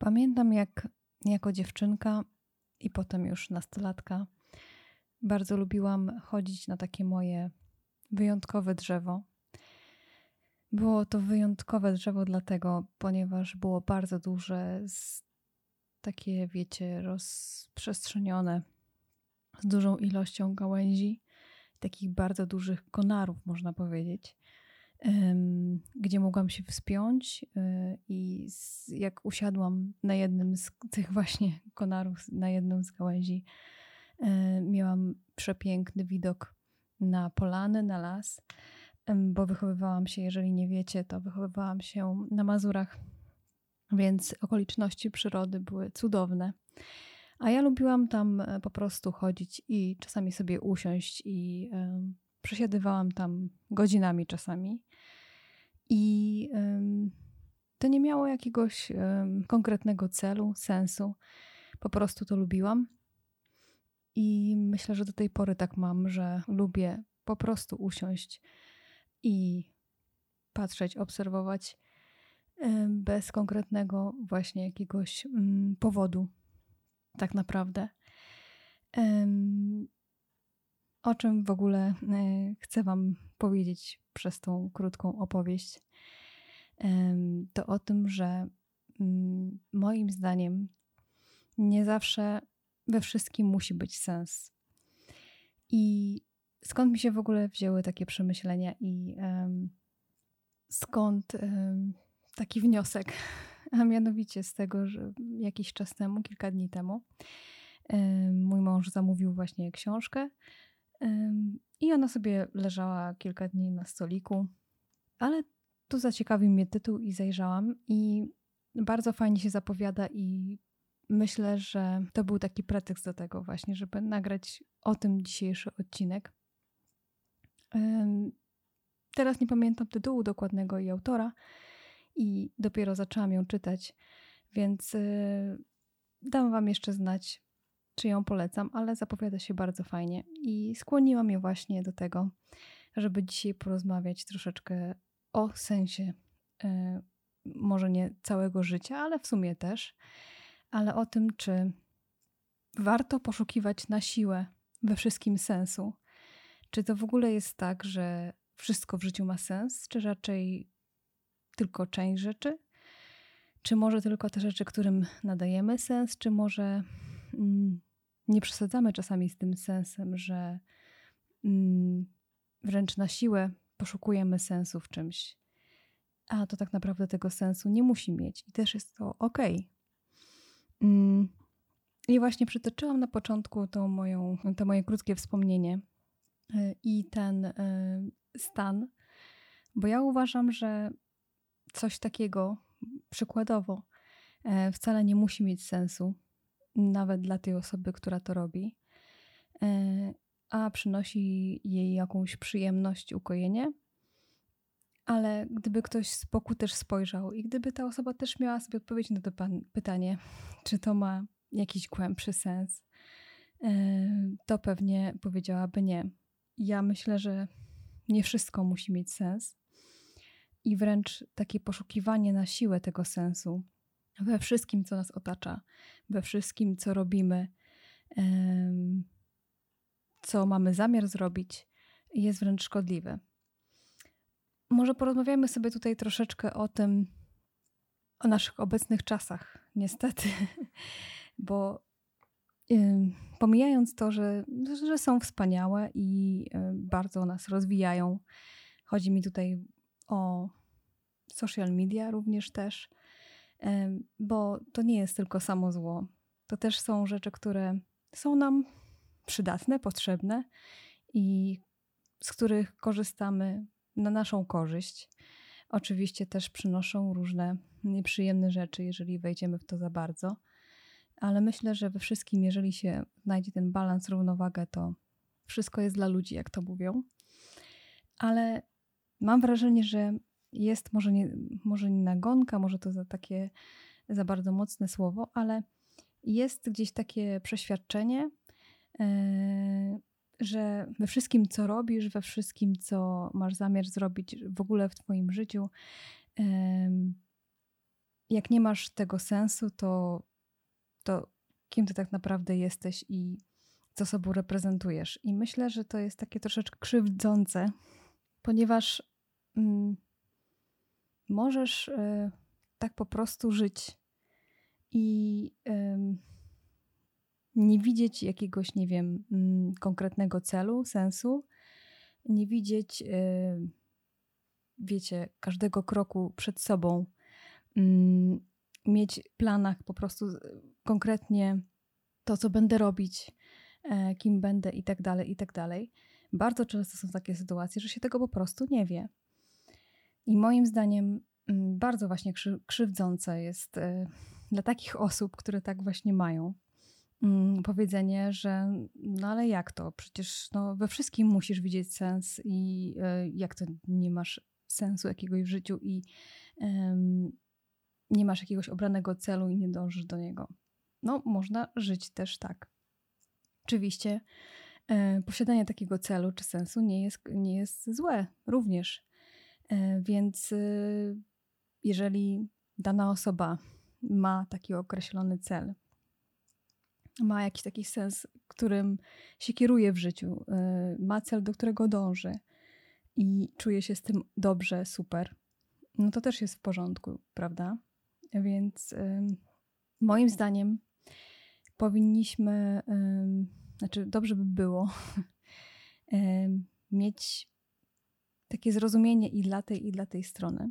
Pamiętam, jak jako dziewczynka i potem już nastolatka bardzo lubiłam chodzić na takie moje wyjątkowe drzewo. Było to wyjątkowe drzewo dlatego, ponieważ było bardzo duże, takie, wiecie, rozprzestrzenione, z dużą ilością gałęzi, takich bardzo dużych konarów, można powiedzieć gdzie mogłam się wspiąć y, i jak usiadłam na jednym z tych właśnie konarów, na jedną z gałęzi, y, miałam przepiękny widok na polany, na las, bo wychowywałam się, jeżeli nie wiecie, to wychowywałam się na Mazurach, więc okoliczności przyrody były cudowne. A ja lubiłam tam e, po prostu chodzić i czasami sobie usiąść i przesiadywałam tam godzinami czasami. I to nie miało jakiegoś konkretnego celu, sensu. Po prostu to lubiłam. I myślę, że do tej pory tak mam, że lubię po prostu usiąść i patrzeć, obserwować bez konkretnego właśnie jakiegoś mm, powodu, tak naprawdę. O czym w ogóle e, chcę Wam powiedzieć przez tą krótką opowieść? To o tym, że mm, moim zdaniem nie zawsze we wszystkim musi być sens. I skąd mi się w ogóle wzięły takie przemyślenia i skąd taki wniosek? A mianowicie z tego, że jakiś czas temu, kilka dni temu, mój mąż zamówił właśnie książkę i ona sobie leżała kilka dni na stoliku, ale tu zaciekawił mnie tytuł i zajrzałam i bardzo fajnie się zapowiada i myślę, że to był taki pretekst do tego właśnie, żeby nagrać o tym dzisiejszy odcinek. Teraz nie pamiętam tytułu dokładnego i autora i dopiero zaczęłam ją czytać, więc y, dam wam jeszcze znać, czy ją polecam, ale zapowiada się bardzo fajnie i skłoniła mnie właśnie do tego, żeby dzisiaj porozmawiać troszeczkę o sensie, yy, może nie całego życia, ale w sumie też, ale o tym, czy warto poszukiwać na siłę we wszystkim sensu. Czy to w ogóle jest tak, że wszystko w życiu ma sens, czy raczej tylko część rzeczy? Czy może tylko te rzeczy, którym nadajemy sens, czy może mm, nie przesadzamy czasami z tym sensem, że mm, wręcz na siłę poszukujemy sensu w czymś, a to tak naprawdę tego sensu nie musi mieć i też jest to ok. Mm, I właśnie przytoczyłam na początku to, moją, to moje krótkie wspomnienie y, i ten y, stan, bo ja uważam, że coś takiego przykładowo e, wcale nie musi mieć sensu nawet dla tej osoby, która to robi, e, a przynosi jej jakąś przyjemność, ukojenie. Ale gdyby ktoś z boku też spojrzał i gdyby ta osoba też miała sobie odpowiedzieć na to pytanie, czy to ma jakiś głębszy sens, e, to pewnie powiedziałaby nie. Ja myślę, że nie wszystko musi mieć sens i wręcz takie poszukiwanie na siłę tego sensu we wszystkim, co nas otacza, we wszystkim, co robimy, co mamy zamiar zrobić, jest wręcz szkodliwe. Może porozmawiamy sobie tutaj troszeczkę o tym, o naszych obecnych czasach, niestety, bo pomijając to, że, że są wspaniałe i bardzo nas rozwijają, chodzi mi tutaj o social media również też, bo to nie jest tylko samo zło. To też są rzeczy, które są nam przydatne, potrzebne i z których korzystamy na naszą korzyść. Oczywiście też przynoszą różne nieprzyjemne rzeczy, jeżeli wejdziemy w to za bardzo, ale myślę, że we wszystkim, jeżeli się znajdzie ten balans, równowagę, to wszystko jest dla ludzi, jak to mówią. Ale mam wrażenie, że jest może nie, może nie nagonka, może to za takie za bardzo mocne słowo, ale jest gdzieś takie przeświadczenie, e, że we wszystkim, co robisz, we wszystkim, co masz zamiar zrobić w ogóle w Twoim życiu, jak nie masz tego sensu, to, to kim ty tak naprawdę jesteś i co sobą reprezentujesz. I myślę, że to jest takie troszeczkę krzywdzące, ponieważ mm, możesz y, tak po prostu żyć i nie widzieć jakiegoś, nie wiem, mm, konkretnego celu, sensu, nie widzieć, y, wiecie, każdego kroku przed sobą, mm, mieć w planach po prostu konkretnie to, co będę robić, e, kim będę i tak dalej, i tak dalej. Bardzo często są takie sytuacje, że się tego po prostu nie wie. I moim zdaniem mm, bardzo właśnie krzywdzące jest e, dla takich osób, które tak właśnie mają, mm, powiedzenie, że no ale jak to? Przecież no, we wszystkim musisz widzieć sens i e, jak to nie masz sensu jakiegoś w życiu i nie masz jakiegoś obranego celu i nie dążysz do niego. No, można żyć też tak. Oczywiście e, posiadanie takiego celu czy sensu nie jest, nie jest złe również. E, więc e, jeżeli dana osoba ma taki określony cel, ma jakiś taki sens, którym się kieruje w życiu, e, ma cel, do którego dąży i czuje się z tym dobrze, super, no to też jest w porządku, prawda? Więc moim zdaniem powinniśmy, znaczy dobrze by było mieć takie zrozumienie i dla tej, i dla tej strony.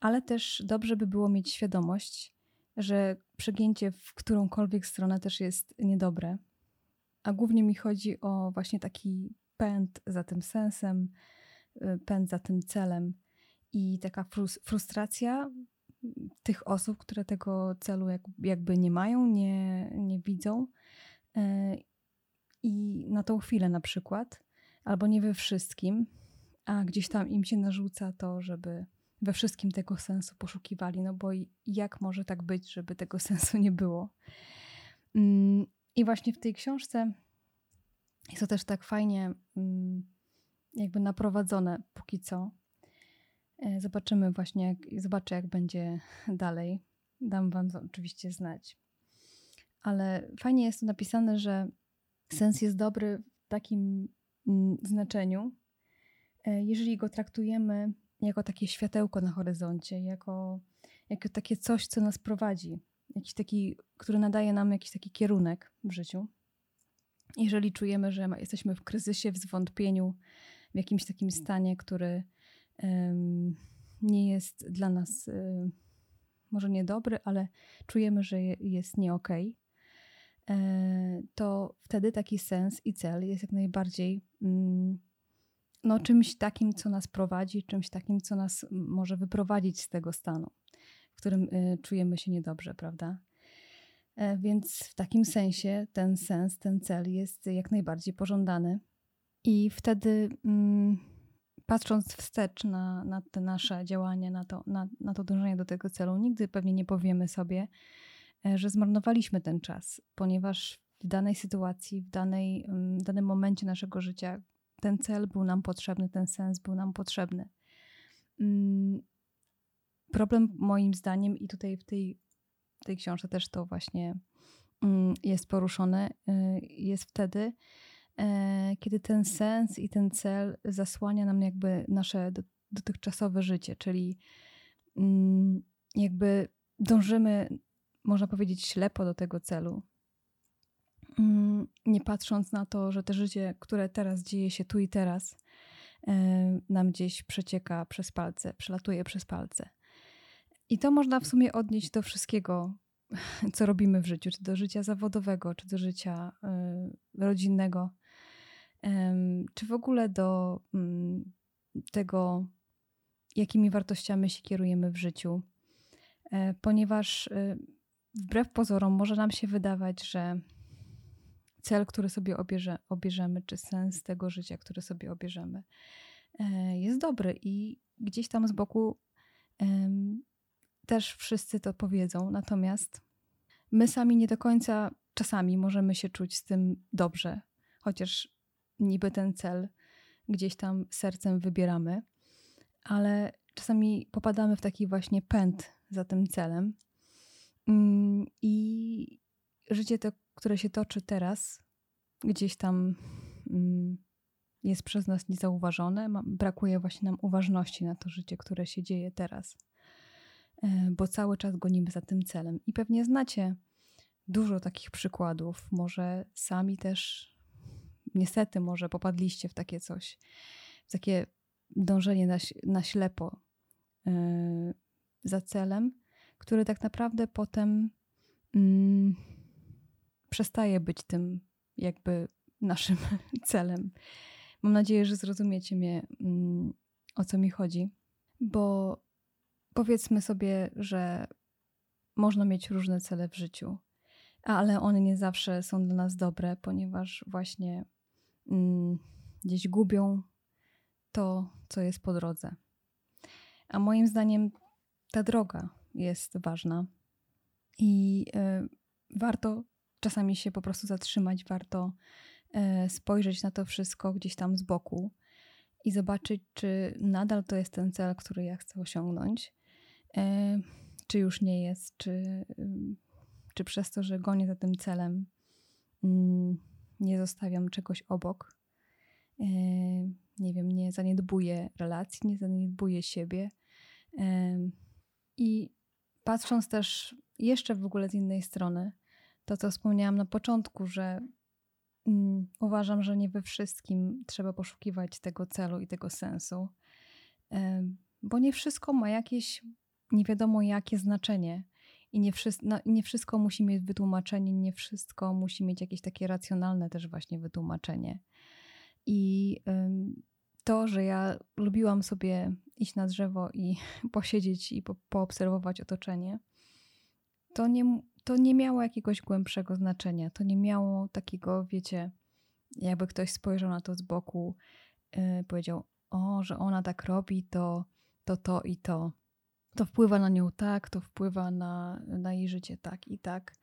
Ale też dobrze by było mieć świadomość, że przegięcie w którąkolwiek stronę też jest niedobre. A głównie mi chodzi o właśnie taki pęd za tym sensem, y, pęd za tym celem i taka frustracja tych osób, które tego celu jakby nie mają, nie, nie widzą. E, I na tą chwilę na przykład, albo nie we wszystkim, a gdzieś tam im się narzuca to, żeby we wszystkim tego sensu poszukiwali, no bo jak może tak być, żeby tego sensu nie było. Mm, I właśnie w tej książce jest to też tak fajnie mm, jakby naprowadzone póki co, E, zobaczymy właśnie, jak, zobaczę jak będzie dalej. Dam Wam oczywiście znać. Ale fajnie jest tu napisane, że sens jest dobry w takim mm, znaczeniu, jeżeli go traktujemy jako takie światełko na horyzoncie, jako, jako takie coś, co nas prowadzi, jakiś taki, który nadaje nam jakiś taki kierunek w życiu. Jeżeli czujemy, że jesteśmy w kryzysie, w zwątpieniu, w jakimś takim stanie, który nie jest dla nas y, może niedobry, ale czujemy, że jest nie okej, e, to wtedy taki sens i cel jest jak najbardziej mm, no, czymś takim, co nas prowadzi, czymś takim, co nas może wyprowadzić z tego stanu, w którym y, czujemy się niedobrze, prawda? E, więc w takim sensie ten sens, ten cel jest jak najbardziej pożądany. I wtedy mm, patrząc wstecz na, na te nasze działania, na to, na, na to dążenie do tego celu, nigdy pewnie nie powiemy sobie, e, że zmarnowaliśmy ten czas, ponieważ w danej sytuacji, w danej, w danym momencie naszego życia ten cel był nam potrzebny, ten sens był nam potrzebny. Mm, problem moim zdaniem, i tutaj w tej, w tej książce też to właśnie mm, jest poruszone, y, jest wtedy, E, kiedy ten sens i ten cel zasłania nam jakby nasze dotychczasowe życie, czyli mm, jakby dążymy, można powiedzieć, ślepo do tego celu. Mm, nie patrząc na to, że to życie, które teraz dzieje się tu i teraz, e, nam gdzieś przecieka przez palce, przelatuje przez palce. I to można w sumie odnieść do wszystkiego, co robimy w życiu, czy do życia zawodowego, czy do życia y, rodzinnego czy w ogóle do mm, tego, jakimi wartościami się kierujemy w życiu. E, ponieważ wbrew pozorom może nam się wydawać, że cel, który sobie obierze, obierzemy, czy sens tego życia, który sobie obierzemy, e, jest dobry i gdzieś tam z boku też wszyscy to powiedzą. Natomiast my sami nie do końca czasami możemy się czuć z tym dobrze, chociaż niby ten cel gdzieś tam sercem wybieramy, ale czasami popadamy w taki właśnie pęd za tym celem. Mm, I życie to, które się toczy teraz, gdzieś tam mm, jest przez nas niezauważone. Brakuje właśnie nam uważności na to życie, które się dzieje teraz, e, bo cały czas gonimy za tym celem. I pewnie znacie dużo takich przykładów. Może sami też, niestety, może popadliście w takie coś, w takie dążenie na, na ślepo yy, za celem, który tak naprawdę potem yy, przestaje być tym jakby naszym celem. Mam nadzieję, że zrozumiecie mnie, yy, o co mi chodzi, bo powiedzmy sobie, że można mieć różne cele w życiu ale one nie zawsze są dla nas dobre, ponieważ właśnie mm, gdzieś gubią to, co jest po drodze. A moim zdaniem ta droga jest ważna i y, warto czasami się po prostu zatrzymać, warto y, spojrzeć na to wszystko gdzieś tam z boku i zobaczyć, czy nadal to jest ten cel, który ja chcę osiągnąć, y, czy już nie jest, czy czy przez to, że gonię za tym celem, mm, nie zostawiam czegoś obok. E, nie wiem, nie zaniedbuję relacji, nie zaniedbuję siebie. E, I patrząc też jeszcze w ogóle z innej strony, to co wspomniałam na początku, że mm, uważam, że nie we wszystkim trzeba poszukiwać tego celu i tego sensu, bo nie wszystko ma jakieś nie wiadomo jakie znaczenie i nie, wszy no, nie wszystko musi mieć wytłumaczenie, nie wszystko musi mieć jakieś takie racjonalne też właśnie wytłumaczenie. I ym, to, że ja lubiłam sobie iść na drzewo i posiedzieć i po, poobserwować otoczenie, to nie, to nie miało jakiegoś głębszego znaczenia. To nie miało takiego, wiecie, jakby ktoś spojrzał na to z boku, yy, powiedział, o, że ona tak robi, to to, to i to to wpływa na nią tak, to wpływa na, na jej życie tak i tak.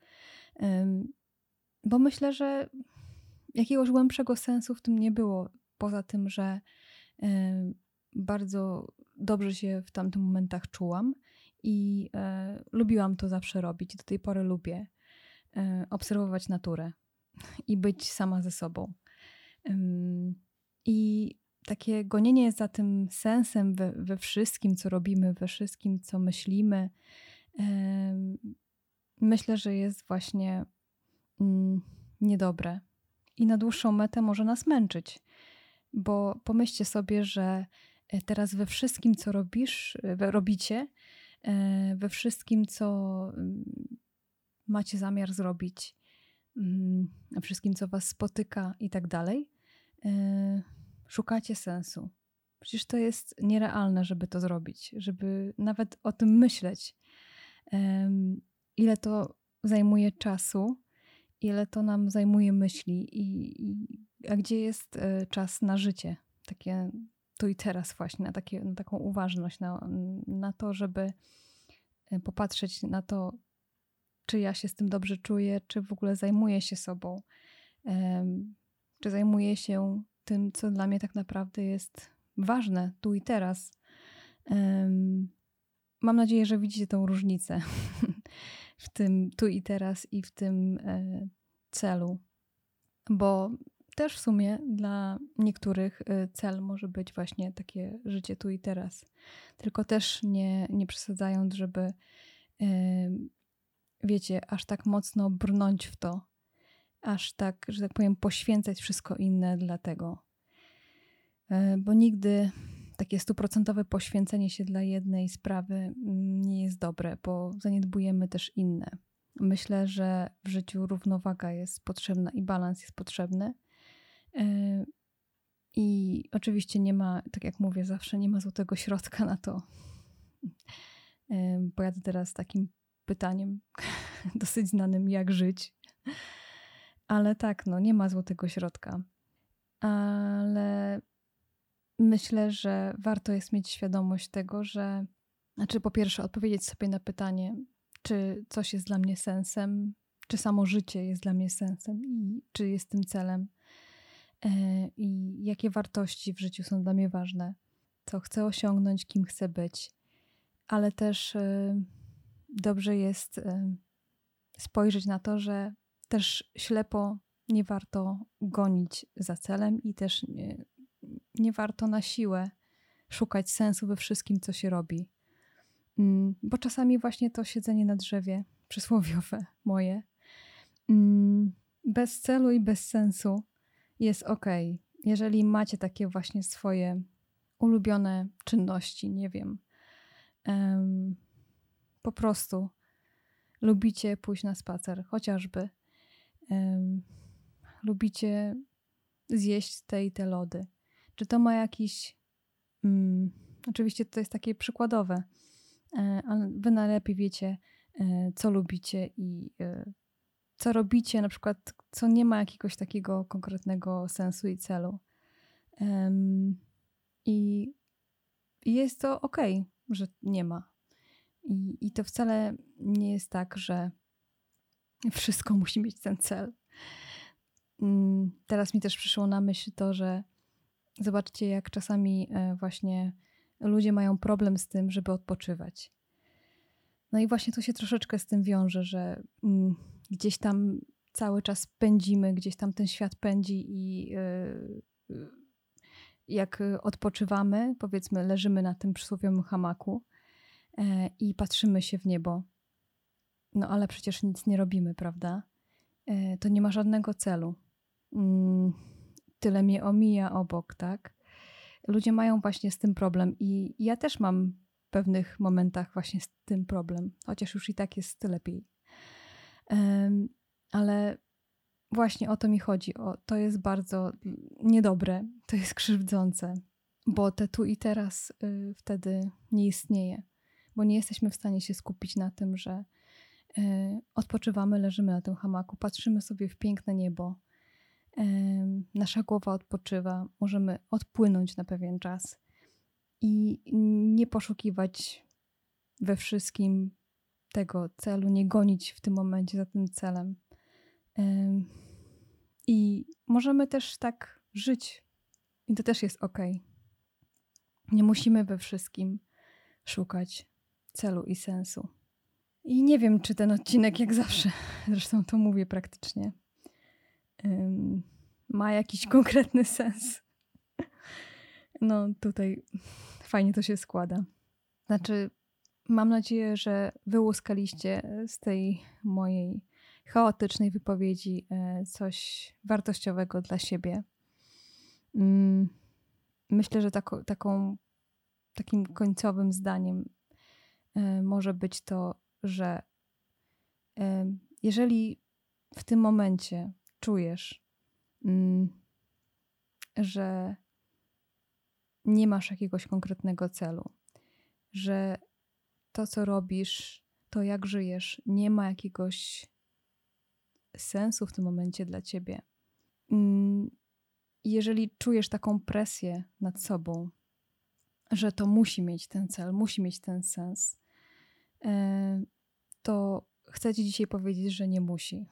Bo myślę, że jakiegoś głębszego sensu w tym nie było, poza tym, że bardzo dobrze się w tamtych momentach czułam i e, lubiłam to zawsze robić. Do tej pory lubię e, obserwować naturę i być sama ze sobą. I takie gonienie za tym sensem we, we wszystkim, co robimy, we wszystkim, co myślimy, myślę, że jest właśnie mm, niedobre i na dłuższą metę może nas męczyć. Bo pomyślcie sobie, że e, teraz we wszystkim, co robisz, e, robicie, we wszystkim, co mm, macie zamiar zrobić, mm, we wszystkim, co was spotyka i tak dalej, szukacie sensu. Przecież to jest nierealne, żeby to zrobić, żeby nawet o tym myśleć. Ile to zajmuje czasu, ile to nam zajmuje myśli, i, i a gdzie jest y, czas na życie, takie tu i teraz, właśnie, na, takie, na taką uważność, na, na to, żeby e, popatrzeć na to, czy ja się z tym dobrze czuję, czy w ogóle zajmuję się sobą, czy zajmuję się tym, co dla mnie tak naprawdę jest ważne tu i teraz. Mam nadzieję, że widzicie tą różnicę w tym tu i teraz i w tym e, celu, bo też w sumie dla niektórych e, cel może być właśnie takie życie tu i teraz. Tylko też nie, nie przesadzając, żeby e, wiecie, aż tak mocno brnąć w to, aż tak, że tak powiem, poświęcać wszystko inne dla tego. E, bo nigdy takie stuprocentowe poświęcenie się dla jednej sprawy mm, nie jest dobre, bo zaniedbujemy też inne. Myślę, że w życiu równowaga jest potrzebna i balans jest potrzebny. E, I oczywiście nie ma, tak jak mówię, zawsze nie ma złotego środka na to. E, pojadę teraz takim pytaniem dosyć znanym, jak żyć. Ale tak, no nie ma złotego środka. Ale myślę, że warto jest mieć świadomość tego, że, znaczy po pierwsze odpowiedzieć sobie na pytanie, czy coś jest dla mnie sensem, czy samo życie jest dla mnie sensem i czy jest tym celem, i jakie wartości w życiu są dla mnie ważne, co chcę osiągnąć, kim chcę być, ale też e, dobrze jest spojrzeć na to, że też ślepo nie warto gonić za celem i też nie, nie warto na siłę szukać sensu we wszystkim, co się robi. Mm, bo czasami właśnie to siedzenie na drzewie, przysłowiowe moje, mm, bez celu i bez sensu jest ok. Jeżeli macie takie właśnie swoje ulubione czynności, nie wiem, um, po prostu lubicie pójść na spacer, chociażby um, lubicie zjeść te i te lody. Czy to ma jakiś. Um, oczywiście to jest takie przykładowe, ale wy najlepiej wiecie, e, co lubicie i e, co robicie, na przykład, co nie ma jakiegoś takiego konkretnego sensu i celu. I jest to ok, że nie ma. I, I to wcale nie jest tak, że wszystko musi mieć ten cel. Mm, teraz mi też przyszło na myśl to, że zobaczcie, jak czasami e, właśnie ludzie mają problem z tym, żeby odpoczywać. No i właśnie to się troszeczkę z tym wiąże, że mm, gdzieś tam cały czas pędzimy, gdzieś tam ten świat pędzi i yy, jak odpoczywamy, powiedzmy, leżymy na tym przysłowiowym hamaku yy, i patrzymy się w niebo. No ale przecież nic nie robimy, prawda? Yy, to nie ma żadnego celu. Mm, tyle mnie omija obok, tak? Ludzie mają właśnie z tym problem i ja też mam w pewnych momentach właśnie z tym problem, chociaż już i tak jest lepiej. Ale właśnie o to mi chodzi. O, to jest bardzo niedobre, to jest krzywdzące, bo te tu i teraz y, wtedy nie istnieje, bo nie jesteśmy w stanie się skupić na tym, że y, odpoczywamy, leżymy na tym hamaku, patrzymy sobie w piękne niebo, nasza głowa odpoczywa, możemy odpłynąć na pewien czas i nie poszukiwać we wszystkim tego celu, nie gonić w tym momencie za tym celem. I możemy też tak żyć, i to też jest ok. Nie musimy we wszystkim szukać celu i sensu. I nie wiem, czy ten odcinek, jak zawsze, zresztą to mówię praktycznie, ma jakiś konkretny sens. No, tutaj fajnie to się składa. Znaczy, mam nadzieję, że wyłuskaliście z tej mojej chaotycznej wypowiedzi e, coś wartościowego dla siebie. Mm, myślę, że taką, taką, takim końcowym zdaniem e, może być to, że e, jeżeli w tym momencie czujesz, mm, że nie masz jakiegoś konkretnego celu, że to, co robisz, to jak żyjesz, nie ma jakiegoś sensu w tym momencie dla ciebie. Mm, jeżeli czujesz taką presję nad sobą, że to musi mieć ten cel, musi mieć ten sens, e, to chcę Ci dzisiaj powiedzieć, że nie musi.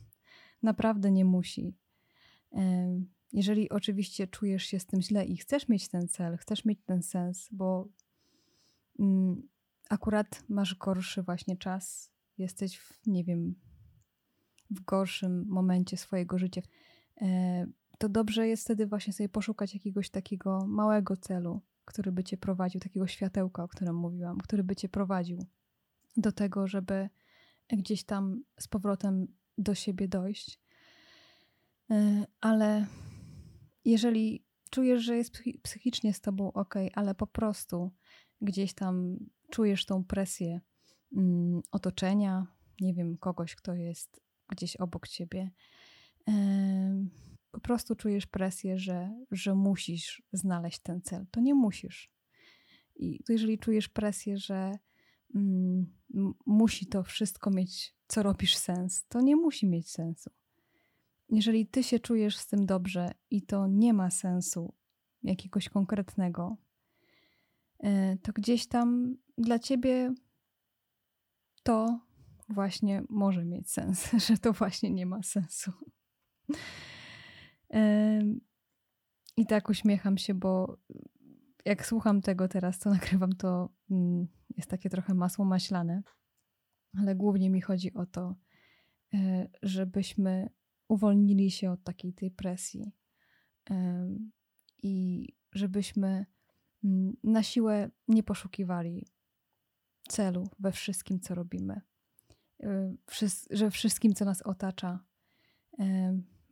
Naprawdę nie musi. E, jeżeli oczywiście czujesz się z tym źle i chcesz mieć ten cel, chcesz mieć ten sens, bo mm, akurat masz gorszy właśnie czas, jesteś w, nie wiem, w gorszym momencie swojego życia, e, to dobrze jest wtedy właśnie sobie poszukać jakiegoś takiego małego celu, który by cię prowadził, takiego światełka, o którym mówiłam, który by cię prowadził do tego, żeby gdzieś tam z powrotem do siebie dojść. E, ale jeżeli czujesz, że jest psychicznie z tobą ok, ale po prostu gdzieś tam czujesz tą presję mm, otoczenia, nie wiem, kogoś, kto jest gdzieś obok ciebie, po prostu czujesz presję, że, że musisz znaleźć ten cel. To nie musisz. I jeżeli czujesz presję, że mm, musi to wszystko mieć, co robisz, sens, to nie musi mieć sensu. Jeżeli ty się czujesz z tym dobrze i to nie ma sensu jakiegoś konkretnego, e, to gdzieś tam dla ciebie to właśnie może mieć sens, że to właśnie nie ma sensu. I tak uśmiecham się, bo jak słucham tego teraz, co nagrywam, to mm, jest takie trochę masło maślane. ale głównie mi chodzi o to, e, żebyśmy uwolnili się od takiej tej presji i żebyśmy mm, na siłę nie poszukiwali celu we wszystkim, co robimy, e, że wszystkim, co nas otacza,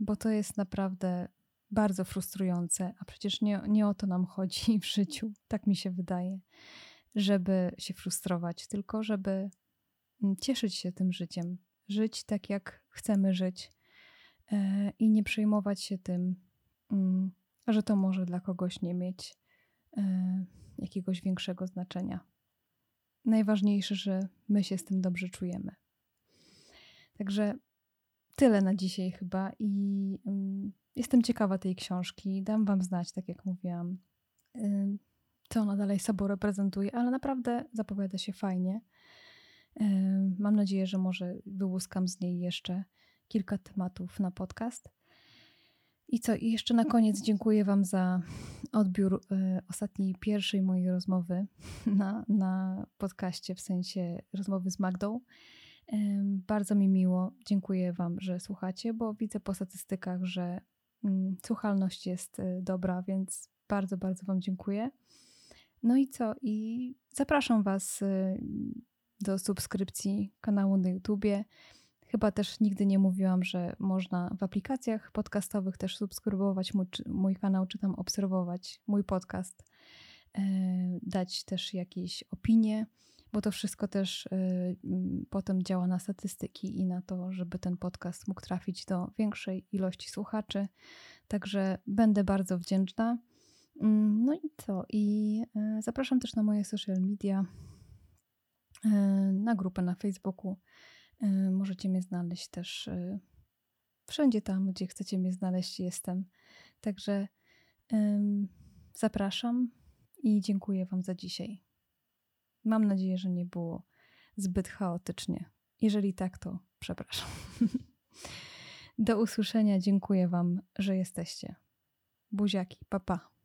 bo to jest naprawdę bardzo frustrujące, a przecież nie, nie o to nam chodzi w życiu, tak mi się wydaje, żeby się frustrować, tylko żeby mm, cieszyć się tym życiem, żyć tak, jak chcemy żyć i nie przejmować się tym, mm, że to może dla kogoś nie mieć e, jakiegoś większego znaczenia. Najważniejsze, że my się z tym dobrze czujemy. Także tyle na dzisiaj chyba i um, jestem ciekawa tej książki. Dam wam znać, tak jak mówiłam, um, co ona dalej sobą reprezentuje, ale naprawdę zapowiada się fajnie. Um, mam nadzieję, że może wyłuskam z niej jeszcze kilka tematów na podcast. I co, i jeszcze na koniec dziękuję Wam za odbiór y, ostatniej, pierwszej mojej rozmowy na, na podcaście, w sensie rozmowy z Magdą. Bardzo mi miło. Dziękuję Wam, że słuchacie, bo widzę po statystykach, że mm, słuchalność jest y, dobra, więc bardzo, bardzo Wam dziękuję. No i co? I zapraszam Was y, do subskrypcji kanału na YouTubie. Chyba też nigdy nie mówiłam, że można w aplikacjach podcastowych też subskrybować mój, mój kanał, czy tam obserwować mój podcast, e, dać też jakieś opinie bo to wszystko też mm, potem działa na statystyki i na to, żeby ten podcast mógł trafić do większej ilości słuchaczy. Także będę bardzo wdzięczna. Mm, no i co? I y, zapraszam też na moje social media, na grupę na Facebooku. Możecie mnie znaleźć też wszędzie tam, gdzie chcecie mnie znaleźć, jestem. Także zapraszam i dziękuję Wam za dzisiaj. Mam nadzieję, że nie było zbyt chaotycznie. Jeżeli tak, to przepraszam. Do usłyszenia. Dziękuję Wam, że jesteście. Buziaki, papa. Pa.